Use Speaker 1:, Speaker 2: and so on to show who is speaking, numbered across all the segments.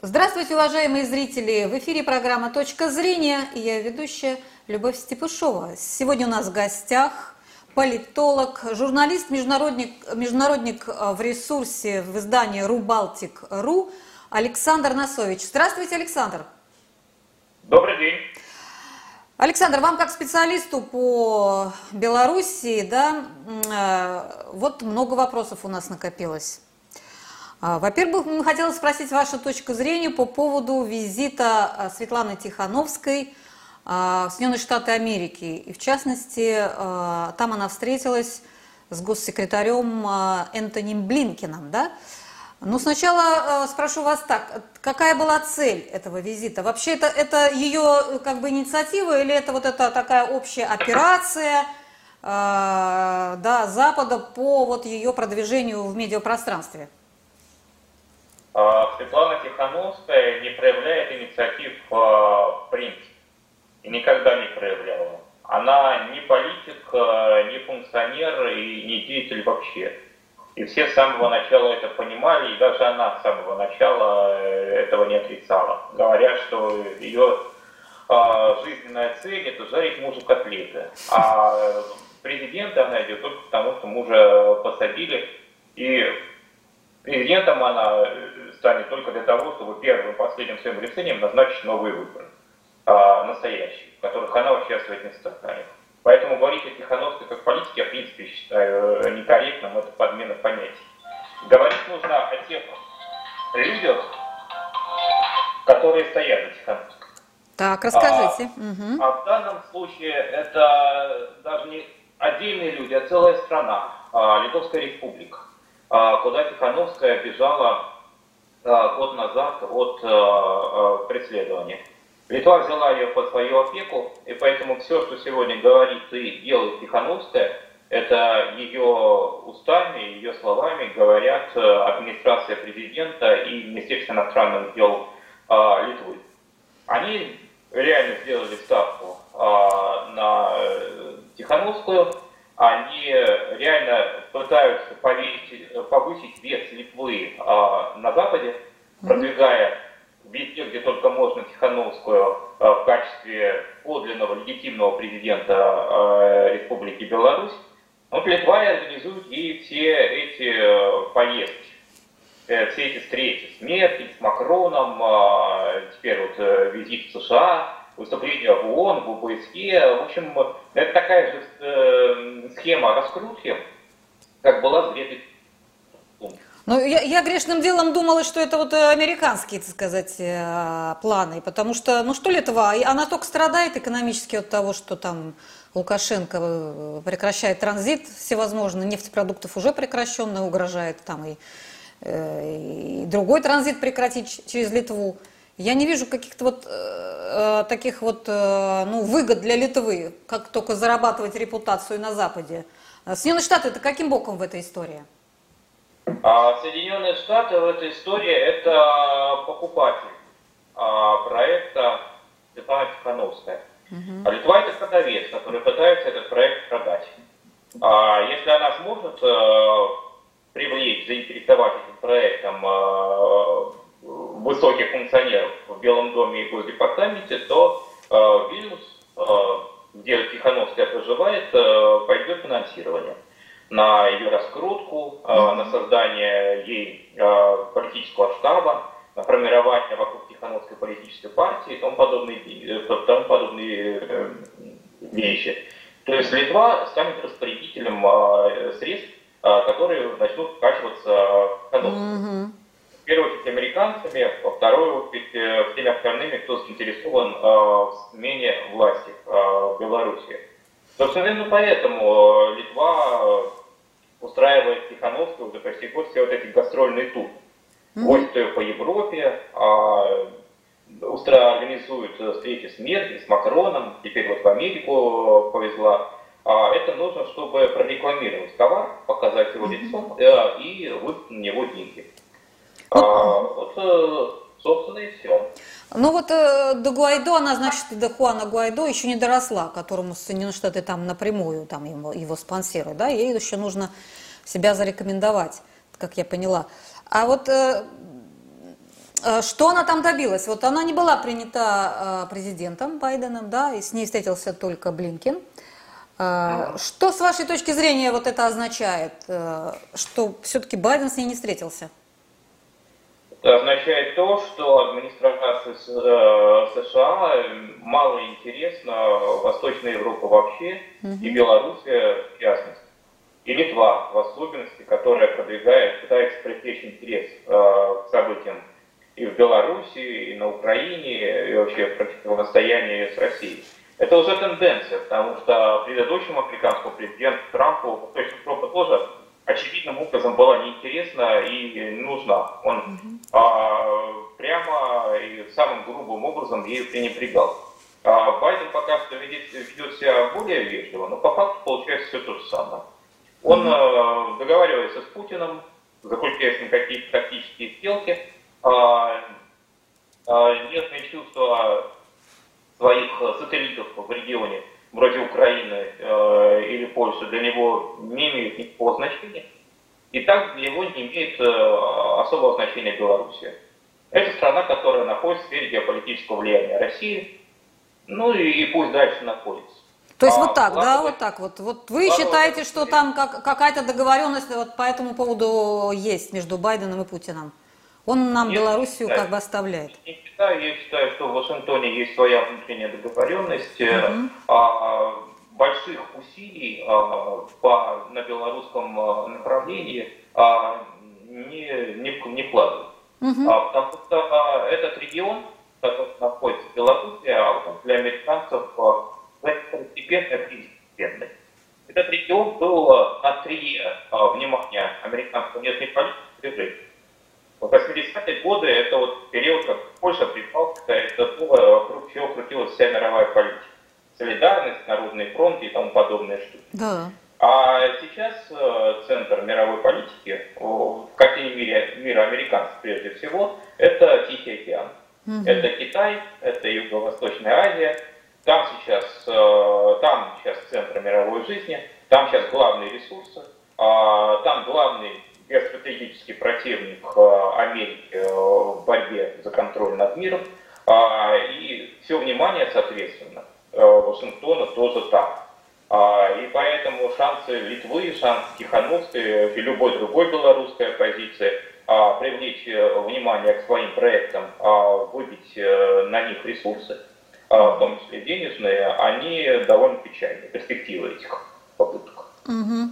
Speaker 1: Здравствуйте, уважаемые зрители! В эфире программа «Точка зрения» и я ведущая Любовь Степышова. Сегодня у нас в гостях политолог, журналист, международник, международник э, в ресурсе в издании «Рубалтик.ру» Александр Носович. Здравствуйте, Александр!
Speaker 2: Добрый день!
Speaker 1: Александр, вам как специалисту по Белоруссии, да, э, вот много вопросов у нас накопилось. А, во-первых, мы хотели спросить вашу точку зрения по поводу визита а, Светланы Тихановской а, в Соединенные Штаты Америки. И в частности, там она встретилась с госсекретарем Энтони Блинкином, да? Ну, сначала спрошу вас так, какая была цель этого визита? Вообще это, это ее как бы инициатива или это вот это такая общая операция да, Запада по вот ее продвижению в медиапространстве?
Speaker 2: А, Светлана Тихановская не проявляет инициатив а, в принципе и никогда не проявляла. Она не политик, а, не функционер и не деятель вообще. И все с самого начала это понимали, и даже она с самого начала э, этого не отрицала. Говорят, что ее жизненная цель это жарить мужу котлеты. А президента она идет только потому, что мужа посадили. И президентом она станет только для того, чтобы первым последним своим решением назначить новые выборы, а, настоящие, в которых она участвовать не станет. Поэтому говорить о Тихановской как политике, я в принципе считаю э, некорректным, это подмена понятий. Говорить нужно о тех людях, которые стоят за Тихановской.
Speaker 1: Так, расскажите.
Speaker 2: А, угу. а в данном случае это даже не отдельные люди, а целая страна, а, Литовская республика, а, куда Тихановская бежала год назад от э, э, преследования. Литва взяла ее под свою опеку, и поэтому все, что сегодня говорит и делает Тихановская, это ее устами, ее словами говорят администрация президента и Министерство иностранных дел Литвы. Они реально сделали ставку на Тихановскую, они реально пытаются повысить вес Литвы на Западе, продвигая везде, где только можно, Тихановскую а, в качестве подлинного легитимного президента а, Республики Беларусь. Вот Литва организует ей все эти а, поездки, э, все эти встречи с Меркель, с Макроном, теперь вот э, визит в США, выступления в ООН, в ОБСЕ. В общем, это такая же э, схема раскрутки, как была в Греции.
Speaker 1: Ну, я, я грешным делом думала, что это вот американские, так сказать, э, планы, потому что, ну что Литва, она только страдает экономически от того, что там Лукашенко э, прекращает транзит всевозможно, нефтепродуктов уже прекращенно угрожает там и, и другой транзит прекратить через Литву. Я не вижу каких-то вот э, э, таких вот э, ну, выгод для Литвы, как только зарабатывать репутацию на Западе. Соединенные Штаты это каким боком в этой истории?
Speaker 2: А Соединенные Штаты в этой истории это покупатель а, проекта Светлана Тихановская. Угу. А Литва это продавец, который пытается этот проект продать. А если она сможет а, привлечь, заинтересовать этим проектом а, высоких функционеров в Белом доме и Госдепартаменте, то э, Вильнюс, э, где Тихановская проживает, э, пойдет финансирование на ее раскрутку, э, на создание ей э, политического штаба, на формирование вокруг Тихановской политической партии и тому подобные, э, тому подобные вещи. То есть Литва станет распорядителем средств, которые начнут вкачиваться в Тихановскую. Mm-hmm первую очередь американцами, во вторую всеми остальными, кто заинтересован в смене власти в Беларуси. Собственно, именно поэтому Литва устраивает Тихановскую уже почти год все вот эти гастрольные тур. Гостью по Европе, а, устра организует встречи с Меркель, с Макроном, теперь вот в Америку повезла. А это нужно, чтобы прорекламировать товар, показать его лицо и выплатить на него деньги. А, вот, э, собственно, и все.
Speaker 1: Ну вот э, до Гуайдо, она, значит, до Хуана Гуайдо еще не доросла, которому Соединенные Штаты там напрямую там его, его спонсируют, да, ей еще нужно себя зарекомендовать, как я поняла. А вот э, Э, что она там добилась? Вот она не была принята э, президентом Байденом, да, и с ней встретился только Блинкин. Э, что, с вашей точки зрения, вот это означает, что все-таки Байден с ней не встретился?
Speaker 2: Означает то, что администрации США мало интересна Восточная Европа вообще угу. и Белоруссия в частности. И Литва в особенности, которая продвигает, пытается привлечь интерес к событиям и в Беларуси, и на Украине, и вообще противостояние с Россией. Это уже тенденция, потому что предыдущему американскому президенту Трампу Восточная Европа тоже очевидным образом была неинтересна и нужна. Он а, прямо и самым грубым образом ею пренебрегал. А Байден пока что ведет, ведет себя более вежливо, но по факту получается все то же самое. Он mm-hmm. а, договаривается с Путиным, заключая с ним какие-то тактические сделки, а, а, нежные чувства своих сателлитов в регионе, вроде Украины э, или Польши, для него не имеют никакого значения. И так для него не имеет э, особого значения Белоруссия. Это страна, которая находится в сфере геополитического влияния России, ну и, и пусть дальше находится.
Speaker 1: То есть а, вот так, да, вот так вот. Вот вы считаете, что там как, какая-то договоренность вот по этому поводу есть между Байденом и Путиным? Он нам я Белоруссию считаю, как бы оставляет.
Speaker 2: Не считаю, я считаю, что в Вашингтоне есть своя внутренняя договоренность. Угу. А, больших усилий а, по, на белорусском а, направлении а, не, не, не вкладывают. Угу. А, потому что а, этот регион, который находится в Беларуси, а, для американцев а, второстепенный, принципиальный. Этот регион был на три а, внимания американской внешней политики в 80-е годы это вот период, как Польша припал, это было, вокруг чего крутилась вся мировая политика. Солидарность, Народный фронт и тому подобные штуки.
Speaker 1: Да.
Speaker 2: А сейчас э, центр мировой политики, в картине мира, мира американцев прежде всего, это Тихий океан. Угу. Это Китай, это Юго-Восточная Азия. Там сейчас, э, там сейчас центр мировой жизни, там сейчас главные ресурсы, а там главный геостратегический противник э, Америки э, в борьбе за контроль над миром. А, и все внимание, соответственно, э, Вашингтона тоже там. А, и поэтому шансы Литвы, шансы Тихановской и любой другой белорусской оппозиции а, привлечь внимание к своим проектам, выбить на них ресурсы, в том числе денежные, они довольно печальны, перспективы этих попыток.
Speaker 1: Угу.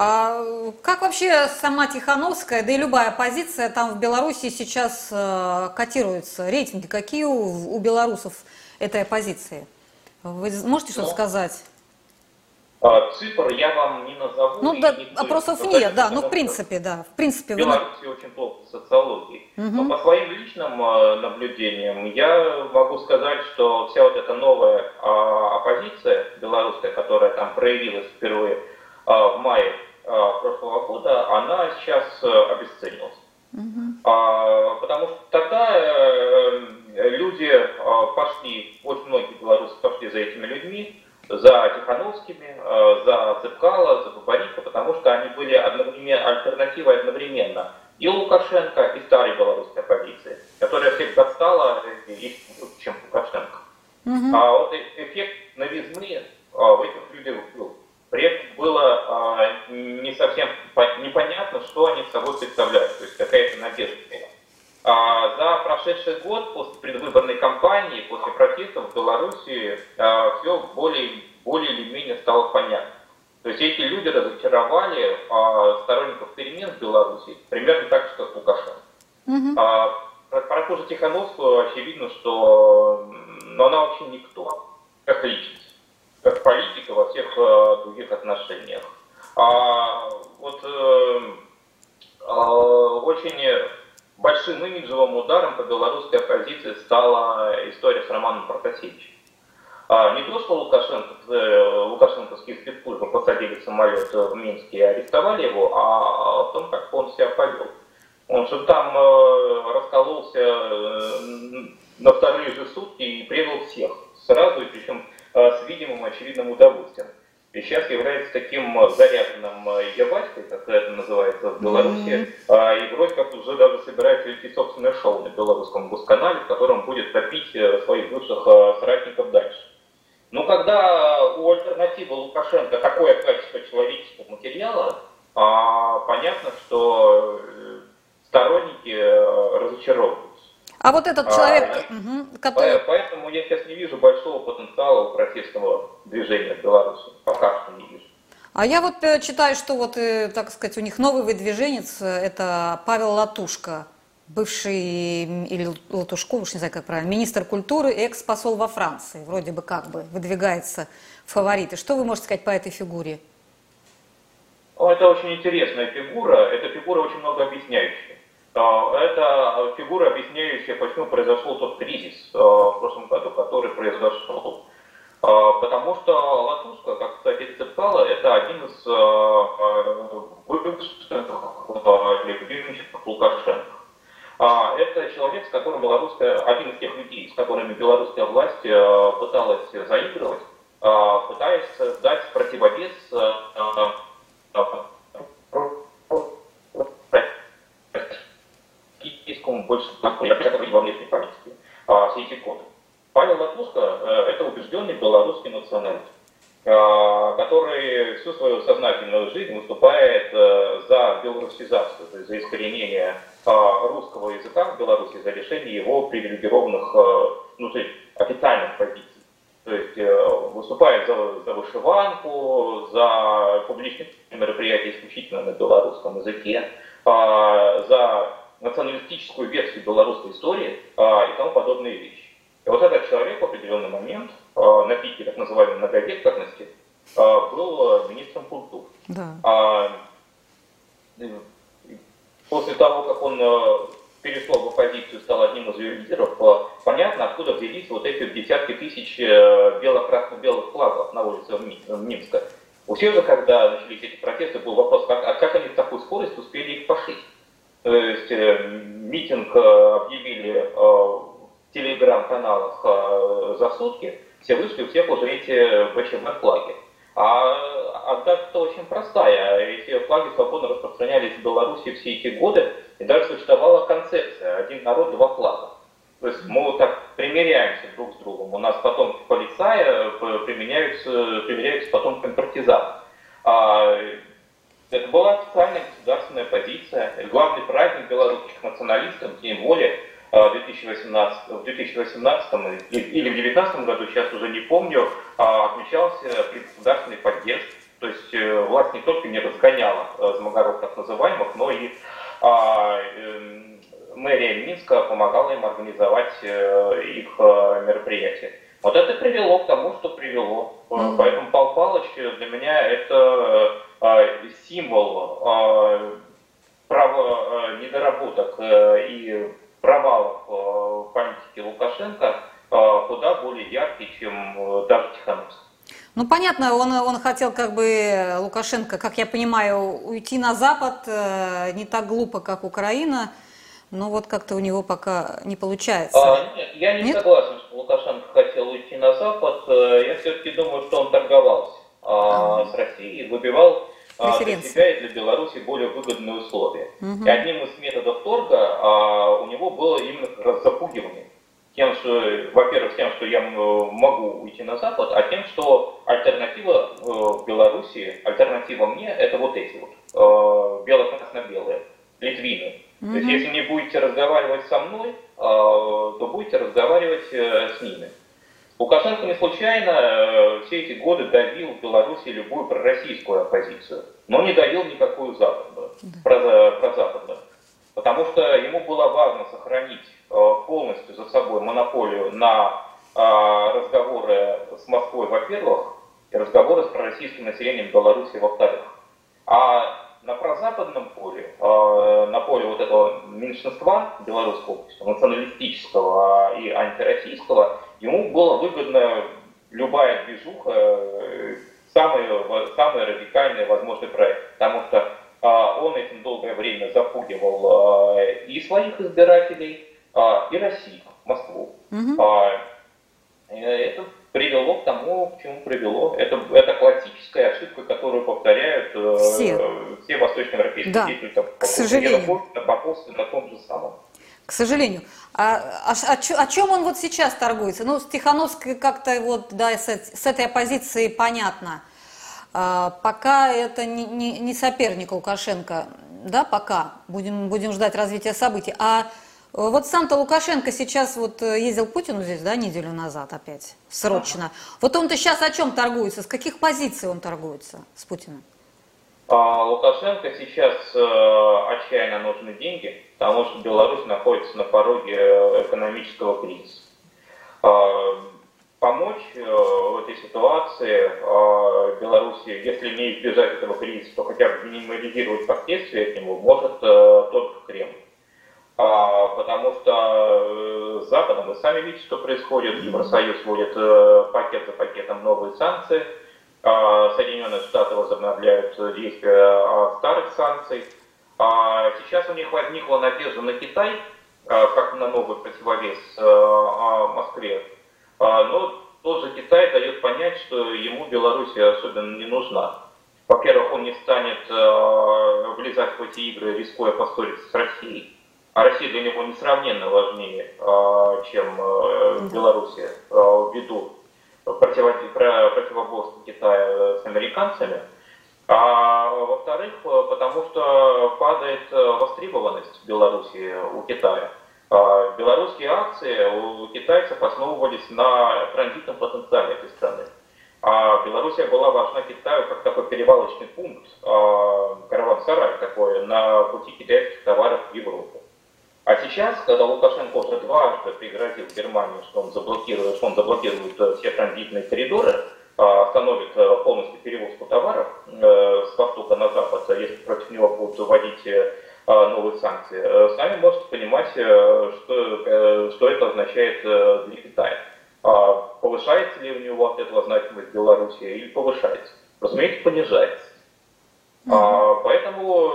Speaker 1: А как вообще сама Тихановская, да и любая оппозиция там в Беларуси сейчас э, котируется? Рейтинги какие у, у белорусов этой оппозиции? Вы можете что-то ну, сказать?
Speaker 2: А, цифр я вам не назову.
Speaker 1: Ну, да, не опросов нет, да, ну, в принципе, да, в принципе.
Speaker 2: В Беларуси вы... очень плохо с социологией. Угу. Но по своим личным э, наблюдениям я могу сказать, что вся вот эта новая а, оппозиция белорусская, которая там проявилась впервые а, в мае а, прошлого года, она сейчас э, обесценилась. Угу. А, потому что тогда э, люди пошли, очень многие белорусы пошли за этими людьми, за Тихановскими, за Цепкала, за Бабарика, потому что они были одновременно, альтернативой одновременно и Лукашенко, и старой белорусской оппозиции, которая всех достала, их, чем Лукашенко. Угу. А вот э, эффект новизны в этих людях был. При этом было а, не совсем непонятно, что они собой представляют, то есть какая-то надежда была. А, за прошедший год после предвыборной кампании, после протестов в Беларуси, а, все более, более или менее стало понятно. То есть эти люди разочаровали а, сторонников перемен в Беларуси примерно так же, как Лукашенко. Mm-hmm. А, про, про ту же Тихановскую очевидно, что но она вообще никто, как личность как политика во всех э, других отношениях. А вот э, э, очень большим имиджевым ударом по белорусской оппозиции стала история с Романом Протасевичем. А, не то, что Лукашенко, э, лукашенковские спецслужбы посадили самолет в Минске и арестовали его, а в том, как он себя повел. Он же там э, раскололся э, на вторые же сутки и предал всех сразу, и причем с видимым очевидным удовольствием. И сейчас является таким э, заряженным э, ябачкой, как это называется в Беларуси, mm-hmm. и вроде как уже даже собирается вести собственное шоу на Беларуси. канале, в котором будет топить своих бывших соратников дальше. Но когда у альтернативы Лукашенко такое качество человеческого материала, понятно, что сторонники разочаровываются.
Speaker 1: А вот этот человек,
Speaker 2: а, угу, который... Поэтому я сейчас не вижу большого потенциала у протестного движения в Беларуси. Пока что не вижу.
Speaker 1: А я вот э, читаю, что вот, э, так сказать, у них новый выдвиженец, э, это Павел Латушка, бывший, или Латушков, уж не знаю, как правильно, министр культуры, экс-посол во Франции, вроде бы как бы выдвигается в фавориты. Что вы можете сказать по этой фигуре?
Speaker 2: Это очень интересная фигура, эта фигура очень много объясняющая. А, это фигура, объясняющая, почему произошел тот кризис а, в прошлом году, который произошел. А, потому что Латуска, как, кстати, Цепкала, это один из бывших любимчиков Лукашенко. Это человек, с которым белорусская, один из тех людей, с которыми белорусская власть пыталась заигрывать, пытаясь дать противовес киевскому больше во внешней политике а, все эти годы. Павел Латушко э, – это убежденный белорусский националист, э, который всю свою сознательную жизнь выступает э, за белорусизацию, то есть за искоренение русского языка в Беларуси, за решение его привилегированных, ну, то есть официальных позиций. То есть выступает за, за вышиванку, за публичные мероприятия исключительно на белорусском языке, за националистическую версию белорусской истории а, и тому подобные вещи. И вот этот человек в определенный момент а, на пике так называемой многовекторности а, был министром культуры. Да. А, после того, как он перешел в оппозицию, стал одним из ее лидеров, понятно, откуда взялись вот эти десятки тысяч э, бело-красно-белых флагов на улице Минска. У всех же, когда начались эти протесты, был вопрос, как, а как они в такую скорость успели их пошить? То есть э, митинг э, объявили э, в телеграм-каналах за сутки, все вышли, у всех уже эти БЧВ флаги. А отдача-то очень простая. Эти флаги свободно распространялись в Беларуси все эти годы, и даже существовала концепция «один народ, два флага». То есть мы вот так примеряемся друг с другом. У нас потом полицаи применяются, примеряются потом партизан. А это была официальная государственная позиция. Главный праздник белорусских националистов, День воли, в 2018, в 2018 или в 2019 году, сейчас уже не помню, а, отмечался при государственной поддержке. То есть э, власть не только не разгоняла э, змогаров так называемых, но и а, эм, мэрия Минска помогала им организовать э, их мероприятия. Вот это привело к тому, что привело. Mm-hmm. Поэтому Пал Палыч для меня это а, символ а, право а, недоработок и провалов в политике Лукашенко куда более яркий, чем даже Тихановский.
Speaker 1: Ну, понятно, он, он хотел, как бы, Лукашенко, как я понимаю, уйти на Запад э, не так глупо, как Украина, но вот как-то у него пока не получается.
Speaker 2: А, нет, я не нет? согласен, что Лукашенко хотел уйти на Запад. Э, я все-таки думаю, что он торговался а, с Россией, выбивал а, для себя и для Беларуси более выгодные условия. Угу. И одним из методов торга а, у него было именно запугивание. Тем, что, во-первых, тем, что я могу уйти на Запад, а тем, что альтернатива э, в Беларуси, альтернатива мне, это вот эти вот, э, бело-красно-белые, литвины. Угу. То есть, если не будете разговаривать со мной, э, то будете разговаривать с ними. Лукашенко не случайно э, все эти годы давил в Беларуси любую пророссийскую оппозицию, но не давил никакую западную, прозападную. Потому что ему было важно сохранить э, полностью за собой монополию на э, разговоры с Москвой, во-первых, и разговоры с пророссийским населением Беларуси, во-вторых. А на прозападном поле, на поле вот этого меньшинства белорусского общества, националистического и антироссийского, ему было выгодно любая движуха, э, самый, самый радикальный возможный проект, потому что а, он этим долгое время запугивал а, и своих избирателей, а, и Россию, Москву. Угу. Это привело к тому, к чему привело. Это, это классическая ошибка, которую повторяют э, все, все восточноевропейские да, деятели.
Speaker 1: К сожалению.
Speaker 2: на том же самом.
Speaker 1: К сожалению. А, а, о, о чем он вот сейчас торгуется? Ну, с Тихановской как-то вот, да, с, с этой оппозицией понятно. А, пока это не, не, не соперник Лукашенко, да, пока. Будем, будем ждать развития событий. А вот сам-то Лукашенко сейчас вот э, ездил к Путину здесь, да, неделю назад опять, срочно. Ага. Вот он-то сейчас о чем торгуется? С каких позиций он торгуется с Путиным?
Speaker 2: А Лукашенко сейчас э, отчаянно нужны деньги, потому что Беларусь находится на пороге э, экономического кризиса. Э, помочь э, в этой ситуации э, Беларуси, если не избежать этого кризиса, то хотя бы минимализировать последствия к нему, может э, только Кремль. А, потому что с Западом, вы сами видите, что происходит. Евросоюз вводит пакет за пакетом новые санкции – а, Соединенные Штаты возобновляют действия старых санкций. А сейчас у них возникла надежда на Китай, а, как на новый противовес а, Москве. Но тот же Китай дает понять, что ему Белоруссия особенно не нужна. Во-первых, он не станет влезать в эти игры, рискуя поссориться с Россией. А Россия для него несравненно важнее, чем Белоруссия, ввиду противоборство Китая с американцами. А во-вторых, потому что падает востребованность Беларуси у Китая. А белорусские акции у китайцев основывались на транзитном потенциале этой страны. А Белоруссия была важна Китаю как такой перевалочный пункт, а, караван-сарай такой на пути китайских товаров в Европу. А сейчас, когда Лукашенко уже дважды пригрозил Германии, что он заблокирует, что он заблокирует э, все транзитные коридоры, остановит э, полностью перевозку товаров э, с востока на запад, если против него будут вводить новые санкции, сами можете понимать, что, что это означает для Китая. А повышается ли у него от этого значимость Беларуси или повышается? Разумеется, понижается. А, поэтому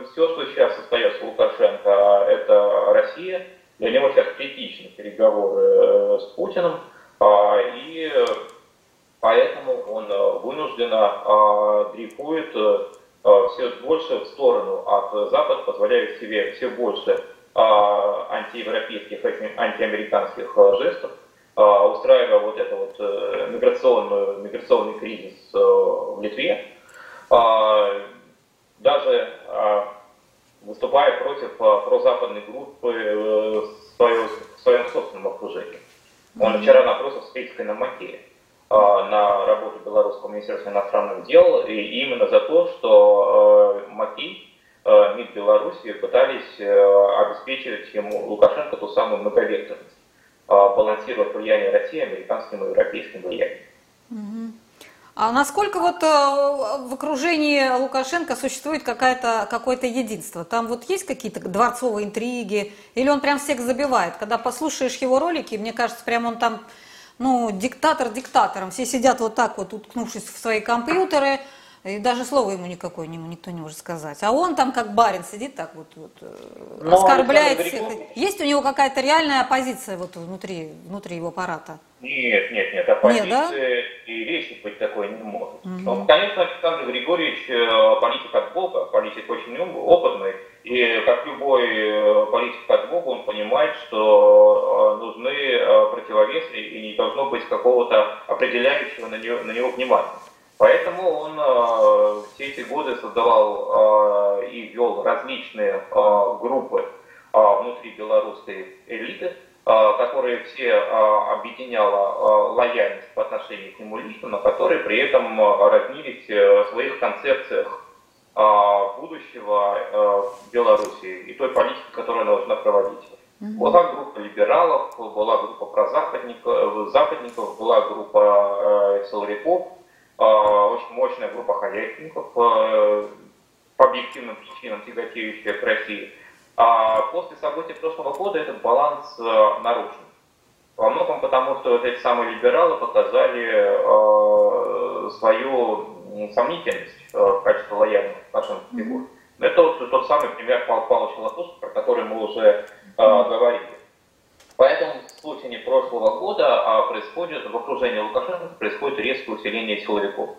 Speaker 2: э, все, что сейчас остается Лукашенко, это Россия. Для него сейчас критичны переговоры э, с Путиным. А, и поэтому он э, вынужденно дрейфует все больше в сторону от Запада, позволяет себе все больше антиевропейских, антиамериканских жестов, устраивая вот этот вот миграционный, миграционный кризис в Литве, даже а, выступая против а, прозападной группы э, в своем собственном окружении. Он вчера набросил с критикой на Макея на работу Белорусского министерства иностранных дел, и именно за то, что э, Макей, э, МИД Беларуси пытались обеспечить ему Лукашенко ту самую многовекторность, балансируя влияние России американским и европейским влиянием.
Speaker 1: А насколько вот э, в окружении Лукашенко существует какая-то, какое-то единство? Там вот есть какие-то дворцовые интриги? Или он прям всех забивает? Когда послушаешь его ролики, мне кажется, прям он там, ну, диктатор диктатором. Все сидят вот так вот, уткнувшись в свои компьютеры, и даже слова ему никакое ему никто не может сказать. А он там как барин сидит так вот, вот э, Но ну, оскорбляет всех. Есть у него какая-то реальная оппозиция вот внутри, внутри его аппарата?
Speaker 2: Нет, нет, нет, оппозиции нет, да? и речи быть такой не может. Угу. Ну, конечно, Александр Григорьевич э, политик от Бога, политик очень опытный, и как любой э, политик от Бога, он понимает, что нужны противовесы и не должно быть какого-то определяющего на него, на него внимания. Поэтому он э, все эти годы создавал э, и вел различные э, группы э, внутри белорусской элиты, э, которые все э, объединяла э, лояльность по отношению к нему лично, но которые при этом э, разнились э, в своих концепциях э, будущего э, Беларуси и той политики, которую она должна проводить. Была группа либералов, была группа прозападников, западников, была группа э, силовиков, очень мощная группа хозяйственников, э, по объективным причинам тяготеющая к России. А после событий прошлого года этот баланс э, нарушен. Во многом потому, что вот эти самые либералы показали э, свою сомнительность в качестве лояльных нашим фигур. Это вот тот самый пример Павла Павловича Латушка, про который мы уже э, говорили. Поэтому в случае прошлого года а, происходит в окружении Лукашенко происходит резкое усиление силовиков.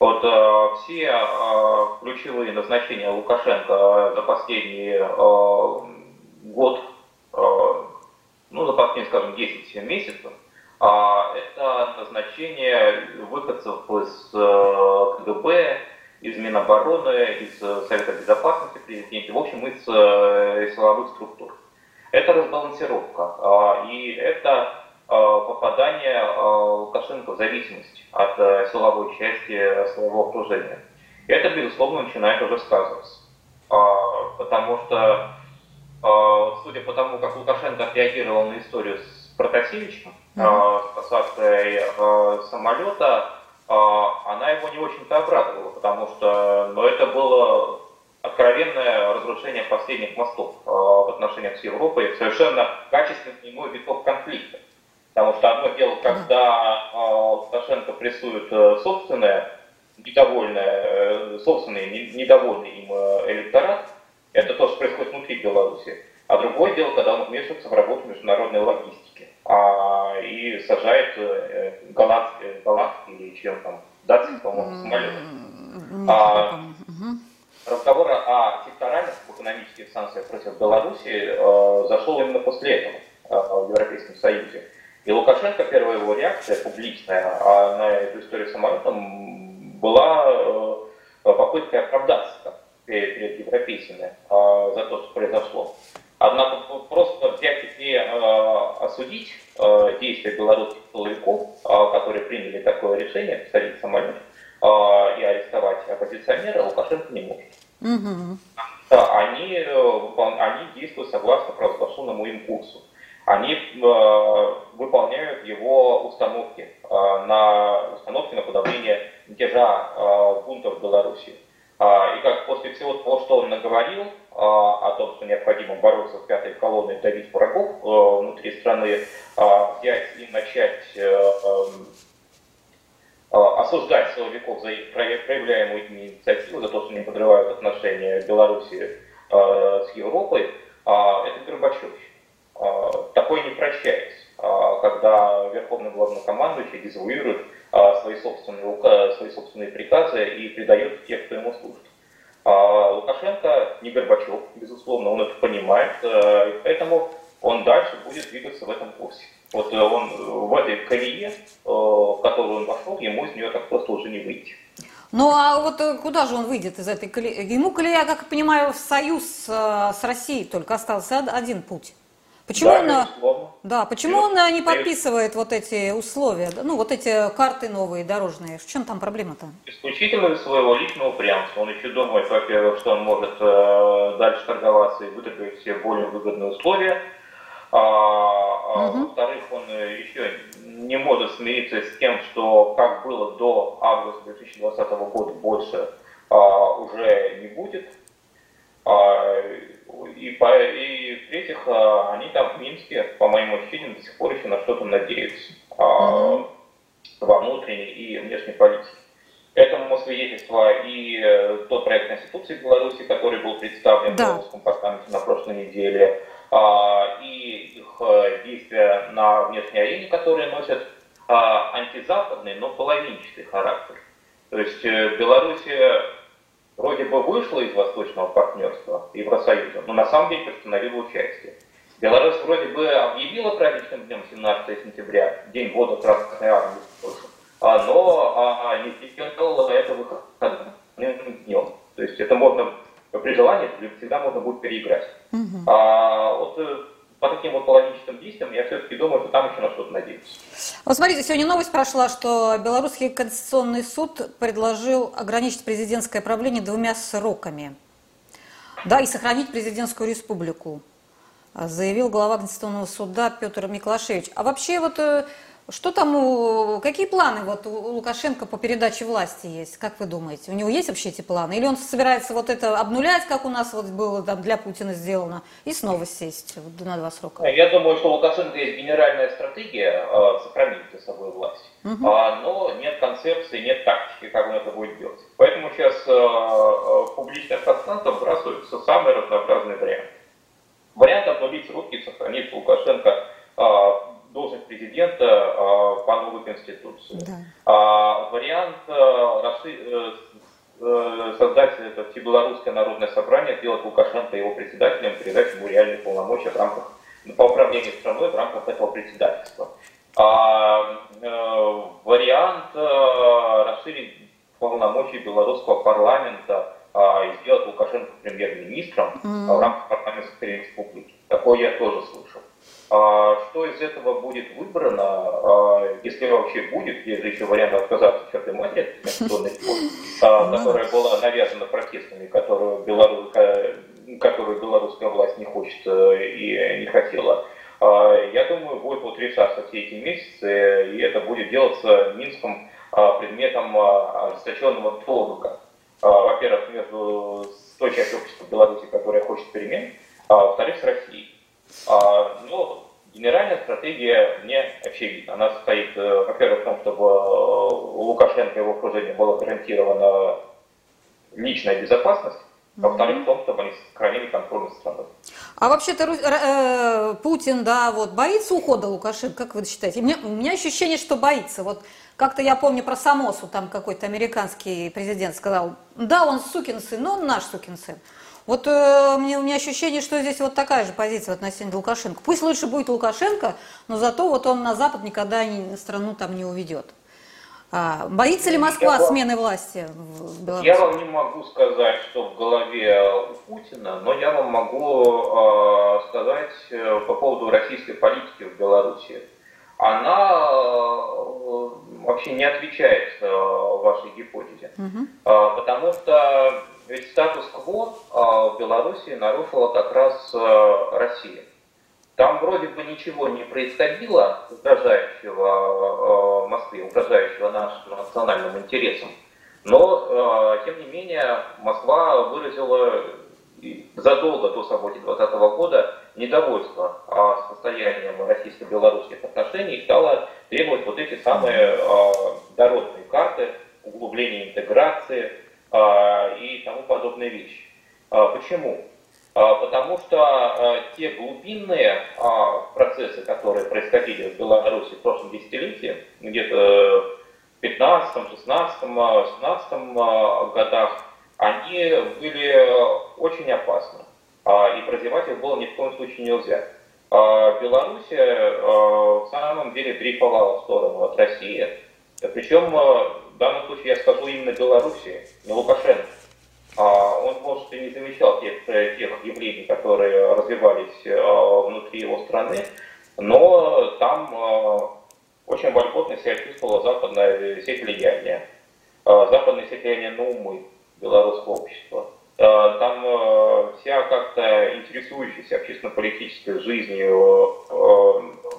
Speaker 2: Вот э, все э, ключевые назначения Лукашенко за последний э, год ну, за последние, скажем, 10 месяцев, а, это назначение выходцев из э, из Минобороны, из Совета Безопасности президента, в общем, из э, силовых структур. Это разбалансировка, а, и это а, попадание Лукашенко в зависимость от силовой части своего окружения. И это, безусловно, начинает уже сказываться. Потому что, судя по тому, как Лукашенко отреагировал на историю с Протасевичем, mm-hmm. с посадкой самолета, она его не очень-то обрадовала, потому что ну, это было откровенное разрушение последних мостов э, в отношениях с Европой, совершенно качественный иной виток конфликта. Потому что одно дело, когда э, Лукашенко прессует э, собственное, недовольное, собственный недовольный им электорат, это то, что происходит внутри Беларуси. А другое дело, когда он вмешивается в работу международной логистики а, и сажает э, голландский, голландский или чем там, датский, по-моему, самолет. А, разговор о секторальных экономических санкциях против Беларуси э, зашел именно после этого э, в Европейском Союзе. И Лукашенко, первая его реакция публичная а на эту историю с самолетом была э, попыткой оправдаться перед, перед европейцами э, за то, что произошло. Однако просто взять и э, осудить э, действия белорусских силовиков, э, которые приняли такое решение, посадить самолет э, и арестовать оппозиционера, Лукашенко не может. Угу. Они, э, они действуют согласно провозглашенному им курсу. Они выполняют его установки на установки на подавление мятежа бунтов в Беларуси. И как после всего того, что он наговорил, о том, что необходимо бороться с пятой колонной давить врагов э, внутри страны, э, взять и начать э, эм, э, осуждать силовиков за их проявляемую инициативу, за то, что они подрывают отношения Беларуси э, с Европой, это Горбачевич. Э, такое не прощается, когда верховный главнокомандующий дезавуирует свои, собственные, свои собственные приказы и предает тех, кто ему служит. А Лукашенко не Горбачев, безусловно, он это понимает, э, поэтому он дальше будет двигаться в этом курсе. Вот э, он в этой колее, э, в которую он вошел, ему из нее так просто уже не выйти.
Speaker 1: Ну а вот куда же он выйдет из этой колеи? Ему колея, как я понимаю, в союз с Россией только остался один путь. Почему да, он, безусловно. да, почему он не подписывает вот эти условия, ну вот эти карты новые дорожные? В чем там проблема-то?
Speaker 2: Исключительно из своего личного упрямства. Он еще думает, во-первых, что он может э, дальше торговаться и выторговать все более выгодные условия. А, угу. Во-вторых, он еще не может смириться с тем, что как было до августа 2020 года, больше а, уже не будет. А, и, по, и в-третьих, а, они там в Минске, по моим ощущениям, до сих пор еще на что-то надеются mm-hmm. во внутренней и внешней политике. Этому свидетельство и э, тот проект Конституции Беларуси, который был представлен да. в Белорусском парламенте на прошлой неделе, а, и их э, действия на внешней арене, которые носят антизападный, но половинчатый характер. То есть э, Беларусь вроде бы вышла из Восточного партнерства Евросоюза, но на самом деле постановила участие. Беларусь вроде бы объявила праздничным днем 17 сентября, День года Красной Армии, а, но а, а, не сделала это выходным днем. То есть это можно при желании всегда можно будет переиграть. Угу. А, вот э, по таким вот половинчатым действиям, я все-таки думаю, что там еще на что-то надеются.
Speaker 1: Вот смотрите, сегодня новость прошла, что Белорусский конституционный суд предложил ограничить президентское правление двумя сроками. Да, и сохранить президентскую республику, заявил глава Конституционного суда Петр Миклашевич. А вообще вот э, что там, какие планы вот у Лукашенко по передаче власти есть, как вы думаете? У него есть вообще эти планы? Или он собирается вот это обнулять, как у нас вот было там для Путина сделано, и снова сесть на два срока?
Speaker 2: Я думаю, что у Лукашенко есть генеральная стратегия э, сохранить за собой власть, угу. но нет концепции, нет тактики, как он это будет делать. Поэтому сейчас э, э, публичное пространство вбрасываются самые разнообразные варианты. Вариант обнулить руки сохранить Лукашенко должность президента по новой конституции. Да. А, вариант расши... Э, э, создать это Белорусское народное собрание, сделать Лукашенко его председателем, передать ему реальные полномочия в рамках по управлению страной в рамках этого председательства. А, э, вариант э, расширить полномочия белорусского парламента а, и сделать Лукашенко премьер-министром mm-hmm. в рамках парламентской республики. Такое я тоже слышал. А, что из этого будет выбрано, а, если вообще будет, есть же еще вариант отказаться от чертой матери, а, которая была навязана протестами, которую, Белорус, которую белорусская власть не хочет э, и не хотела. Я думаю, будет вот решаться все эти месяцы, и это будет делаться Минском предметом ожесточенного диалога. Во-первых, между той частью общества Беларуси, которая хочет перемен, а во-вторых, с Россией. А, ну, генеральная стратегия не очевидна. Она состоит, э, во-первых, в том, чтобы э, Лукашенко и его окружения была гарантирована личная безопасность, во-вторых, в том, чтобы они сохранили контроль над страной.
Speaker 1: А вообще-то э, Путин, да, вот боится ухода Лукашенко, как вы считаете? У меня, у меня ощущение, что боится. Вот как-то я помню про Самосу, там какой-то американский президент сказал, да, он сукин сын, но он наш сукин сын. Вот э, мне, у меня ощущение, что здесь вот такая же позиция в отношении Лукашенко. Пусть лучше будет Лукашенко, но зато вот он на Запад никогда не, страну там не уведет. А, боится ли Москва я смены власти в
Speaker 2: Беларуси? Я вам не могу сказать, что в голове у Путина, но я вам могу э, сказать э, по поводу российской политики в Беларуси. Она э, вообще не отвечает э, вашей гипотезе, угу. э, потому что ведь статус-кво а, в Беларуси нарушила как раз а, Россия. Там вроде бы ничего не происходило угрожающего а, Москве, угрожающего нашим национальным интересам. Но, тем не менее, Москва выразила задолго до событий 2020 года недовольство состоянием российско-белорусских отношений и стала требовать вот эти самые дородные карты, углубления интеграции, и тому подобные вещи. А, почему? А, потому что те глубинные процессы, которые происходили в Беларуси в прошлом десятилетии, где-то в 15, 16, 17 годах, они были очень опасны. И прозевать их было ни в коем случае нельзя. Беларусь в самом деле дрейфовала в сторону от России. Причем в данном случае я скажу именно Белоруссии, не Лукашенко. А, он, может, и не замечал тех, э, тех явлений, которые развивались а, внутри его страны, но там а, очень вольготно себя чувствовала западная сеть влияния. Западная сеть влияния на умы белорусского общества. Там вся как-то интересующаяся общественно-политической жизнью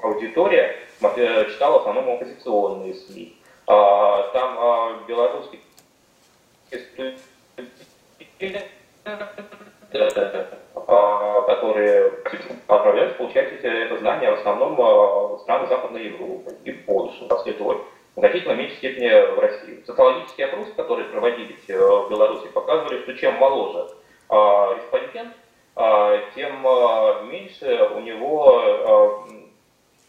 Speaker 2: аудитория читала в основном оппозиционные СМИ. А, там а, белорусский. А, которые отправляются получать эти знания в основном страны Западной Европы и Польши, Литвой, в значительно меньшей степени в России. Социологические опросы, которые проводились в Беларуси, показывали, что чем моложе респондент, тем меньше у него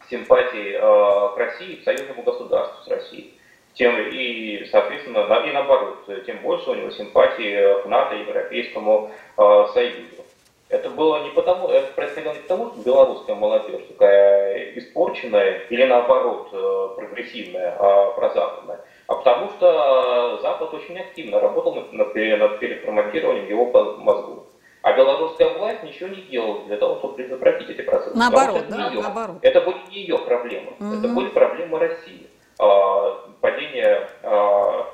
Speaker 2: симпатий к России, к союзному государству с Россией тем и, соответственно, и наоборот, тем больше у него симпатии к НАТО и Европейскому э, Союзу. Это было не потому, это происходило не потому, что белорусская молодежь такая испорченная или наоборот э, прогрессивная, а прозападная, а потому что Запад очень активно работал над, над, над переформатированием его мозгов. А белорусская власть ничего не делала для того, чтобы предотвратить эти процессы.
Speaker 1: Наоборот, да, ее, наоборот.
Speaker 2: Это были не ее проблемы, угу. это были проблемы России. А, падение а,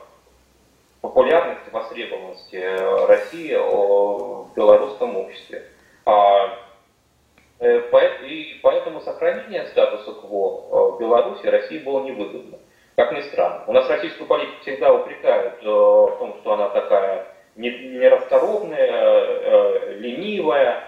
Speaker 2: популярности, востребованности России в белорусском обществе. А, э, и поэтому сохранение статуса КВО в Беларуси России было невыгодно. Как ни странно. У нас российскую политику всегда упрекают э, в том, что она такая нерасторопная, э, ленивая,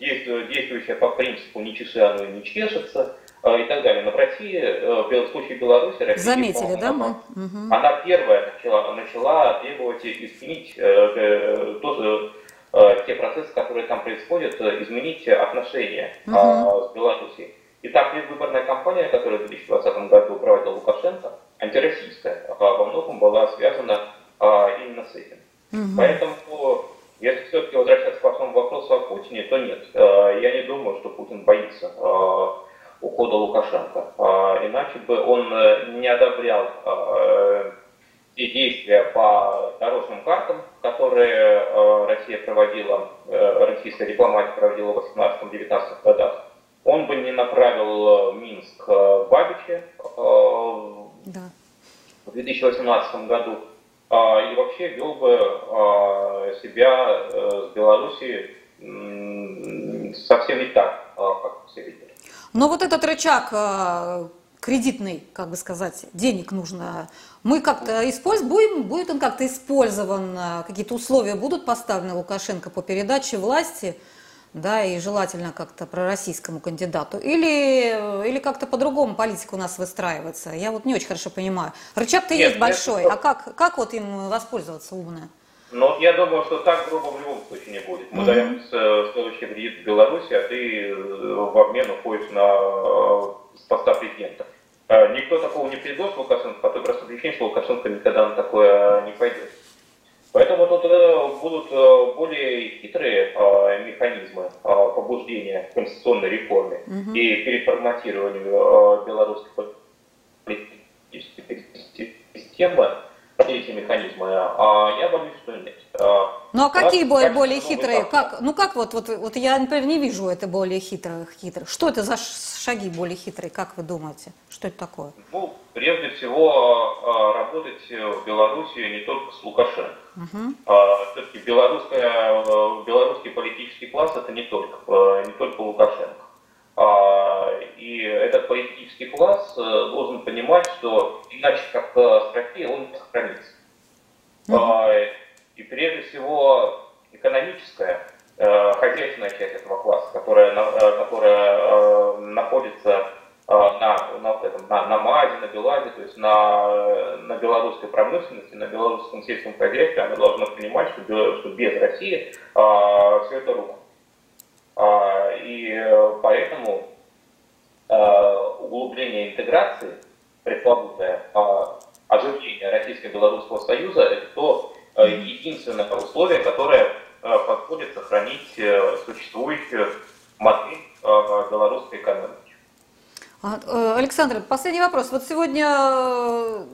Speaker 2: действующая по принципу «не чеши, оно не чешется». Э, и так далее. Но в России, э, в случае Беларуси, Россия,
Speaker 1: Заметили, да?
Speaker 2: Она, угу. она первая начала, начала требовать изменить э, тоже те процессы, которые там происходят, изменить отношения угу. с Беларусью. И так предвыборная кампания, которую в 2020 году проводил Лукашенко, антироссийская, во многом была связана именно с этим. Угу. Поэтому Если все-таки возвращаться к вашему вопросу о Путине, то нет. Я не думаю, что Путин боится ухода Лукашенко. Иначе бы он не одобрял те действия по дорожным картам, которые Россия проводила, российская дипломатия проводила в 18-19 годах, он бы не направил Минск Бабиче да. в 2018 году, а, и вообще вел бы а, себя э, с Белоруссией совсем не так, а, как все видели.
Speaker 1: Но вот этот рычаг кредитный, как бы сказать, денег нужно, мы как-то используем, будет он как-то использован, какие-то условия будут поставлены Лукашенко по передаче власти – да, и желательно как-то пророссийскому кандидату, или, или как-то по-другому политика у нас выстраивается? Я вот не очень хорошо понимаю. Рычаг-то есть большой, а как, как вот им воспользоваться умно?
Speaker 2: Ну, я думаю, что так грубо в любом случае не будет. Мы mm-hmm. даем следующий кредит в Беларуси, а ты э, в обмен уходишь на э, поста президента. Э, никто такого не придет Лукашенко по той простой причине, что Лукашенко никогда на такое не пойдет. Поэтому тут э, будут э, более хитрые э, механизмы побуждения к конституционной реформе угу. и переформатированию белорусской политической системы, эти механизмы, а я боюсь, что нет.
Speaker 1: Ну а какие более, более хитрые? Как, ну как вот, вот, вот я, например, не вижу это более хитрых, хитрых. Что это за шаги более хитрые, как вы думаете? Что это такое?
Speaker 2: Ну, прежде всего, а, работать в Беларуси не только с Лукашенко. Угу. Все-таки белорусская, белорусский политический класс это не только, не только Лукашенко. Политический класс э, должен понимать, что иначе как с Россией он не сохранится. Угу. И прежде всего экономическая, э, хозяйственная часть этого класса, которая, э, которая э, находится на, на, этом, на, на МАЗе, на БелАЗе, то есть на, на белорусской промышленности, на белорусском сельском хозяйстве, она должна понимать, что, что без России а, все это рухнет. А, и поэтому углубление интеграции, пресловутое а, оживление Российско-Белорусского союза, это то, Э, единственное условие, которое э, подходит сохранить э, существующую модель белорусской экономики.
Speaker 1: Александр, последний вопрос. Вот сегодня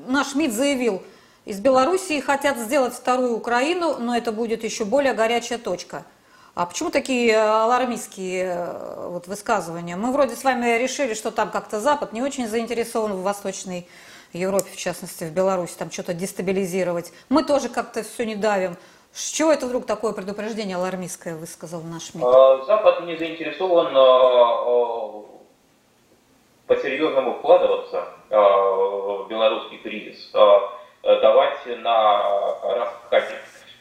Speaker 1: наш МИД заявил, из Белоруссии хотят сделать вторую Украину, но это будет еще более горячая точка. А почему такие алармистские вот высказывания? Мы вроде с вами решили, что там как-то Запад не очень заинтересован в Восточной Европе, в частности, в Беларуси, там что-то дестабилизировать. Мы тоже как-то все не давим. С чего это вдруг такое предупреждение алармистское высказал наш МИД?
Speaker 2: А, Запад не заинтересован по-серьезному вкладываться в белорусский кризис, давать на раскате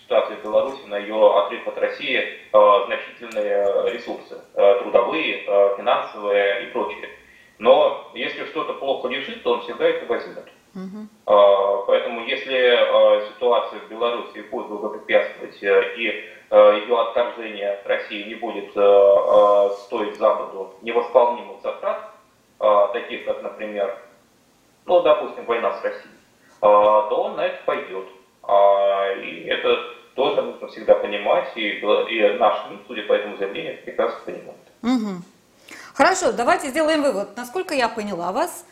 Speaker 2: ситуации в Беларуси, на ее отрыв от России значительные ресурсы, трудовые, финансовые и прочие. Но если что-то плохо лежит, то он всегда это возьмет. Угу. Поэтому если а, ситуация в Беларуси будет благоприятствовать э, и э, ее отторжение от России не будет э, стоить Западу невосполнимых затрат, таких как, например, ну, допустим, война с Россией, то он на это пойдет. И это тоже нужно всегда понимать, и, и наш МИД, судя по этому заявлению, прекрасно понимает.
Speaker 1: Угу. Хорошо, давайте сделаем вывод. Насколько я поняла вас,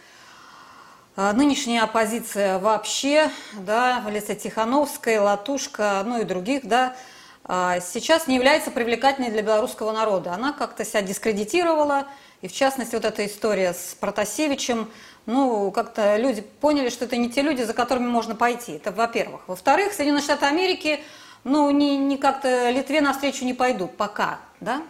Speaker 1: а, нынешняя оппозиция вообще, да, в лице Тихановской, Латушка, ну и других, да, а, сейчас не является привлекательной для белорусского народа. Она как-то себя дискредитировала, и в частности вот эта история с Протасевичем, ну, как-то люди поняли, что это не те люди, за которыми можно пойти. Это во-первых. Во-вторых, Соединенные Штаты Америки, ну, не, не как-то Литве навстречу не пойдут пока, да,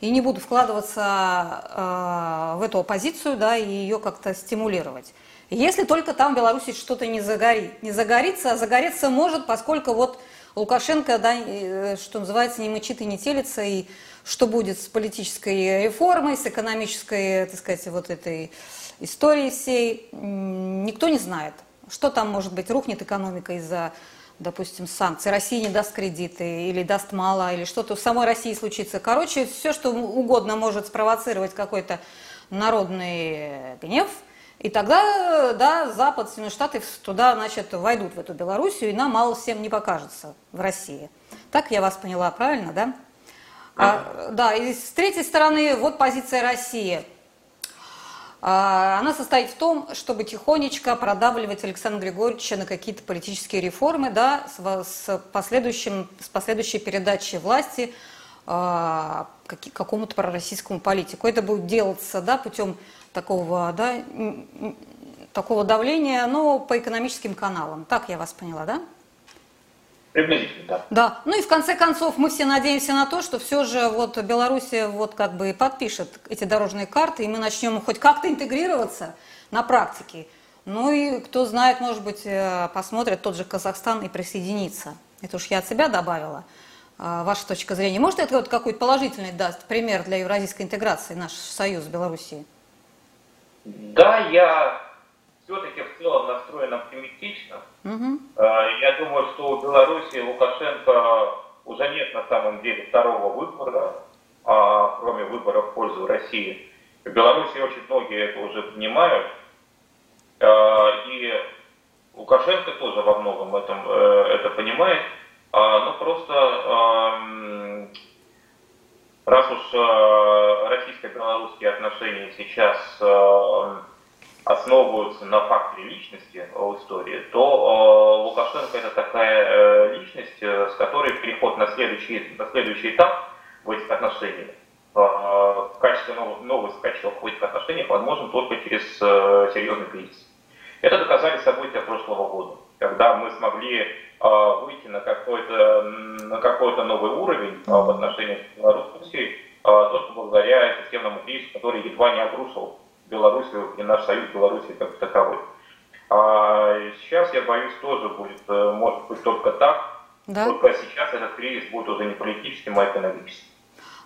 Speaker 1: и не буду вкладываться э, в эту оппозицию, да, и ее как-то стимулировать. Если только там в Беларуси что-то не, загорит, не загорится, а загореться может, поскольку вот Лукашенко, да, э, что называется, не мычит и не телится, и что будет с политической реформой, с экономической, так сказать, вот этой историей всей, никто не знает. Что там, может быть, рухнет экономика из-за допустим, санкций, Россия не даст кредиты или даст мало, или что-то в самой России случится. Короче, все, что угодно может спровоцировать какой-то народный гнев, И тогда, да, Запад, Соединенные Штаты туда, значит, войдут в эту Белоруссию, и нам мало всем не покажется в России. Так я вас поняла, правильно, да? А, да, и с третьей стороны, вот позиция России. А, она состоит в том, чтобы тихонечко продавливать Александра Григорьевича на какие-то политические реформы, да, с, с, последующим, с последующей передачей власти а, какому-то пророссийскому политику. Это будет делаться да, путем такого, да, такого давления, но по экономическим каналам. Так я вас поняла, да?
Speaker 2: Приблизительно, да.
Speaker 1: Да. Ну и в конце концов мы все надеемся на то, что все же вот Белоруссия вот как бы подпишет эти дорожные карты, и мы начнем хоть как-то интегрироваться на практике. Ну и кто знает, может быть, э, посмотрит тот же Казахстан и присоединится. Это уж я от себя добавила. А, ваша точка зрения. Может, это вот какой-то положительный даст пример для евразийской интеграции, наш союз с Белоруссией?
Speaker 2: Да, я все-таки в целом настроен оптимистично. Угу. Я думаю, что у Беларуси Лукашенко уже нет на самом деле второго выбора, а, кроме выбора в пользу России. В Беларуси очень многие это уже понимают. А, и Лукашенко тоже во многом этом, э, это понимает. Ну просто раз уж э, российско-белорусские отношения сейчас основываются на факторе личности в истории, то э, Лукашенко это такая э, личность, э, с которой переход на следующий, на следующий этап в этих отношениях, в качестве новый, новый скачок в этих отношениях возможен только через серьезный кризис. Это доказали события прошлого года, когда мы смогли выйти на какой-то на какой-то новый уровень в отношениях с Белоруссией, э, только благодаря системному кризису, который едва не обрушил Белоруссию и наш союз Беларуси как таковой. А сейчас, я боюсь, тоже будет, э, может быть, только так. Да? Только сейчас этот кризис будет уже не политическим, а экономическим.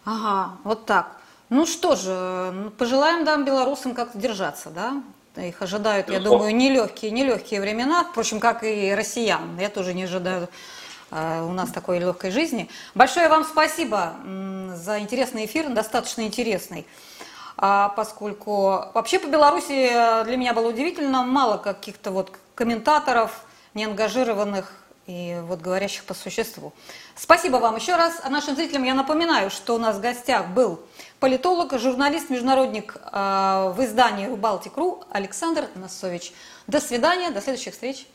Speaker 1: Ага, вот так. Ну что же, пожелаем нам, белорусам, как-то держаться, да? Их ожидают, я думаю, нелегкие, нелегкие времена, впрочем, как и россиян. Я тоже не ожидаю э, у нас такой легкой жизни. Большое вам спасибо за интересный эфир, достаточно интересный. А поскольку вообще по Беларуси э, для меня было удивительно мало каких-то вот комментаторов, неангажированных и вот говорящих по существу. Спасибо вам еще раз. А нашим зрителям я напоминаю, что у нас в гостях был политолог, журналист, международник э, в издании «Рубалтик.ру» Александр Носович. До свидания, до следующих встреч.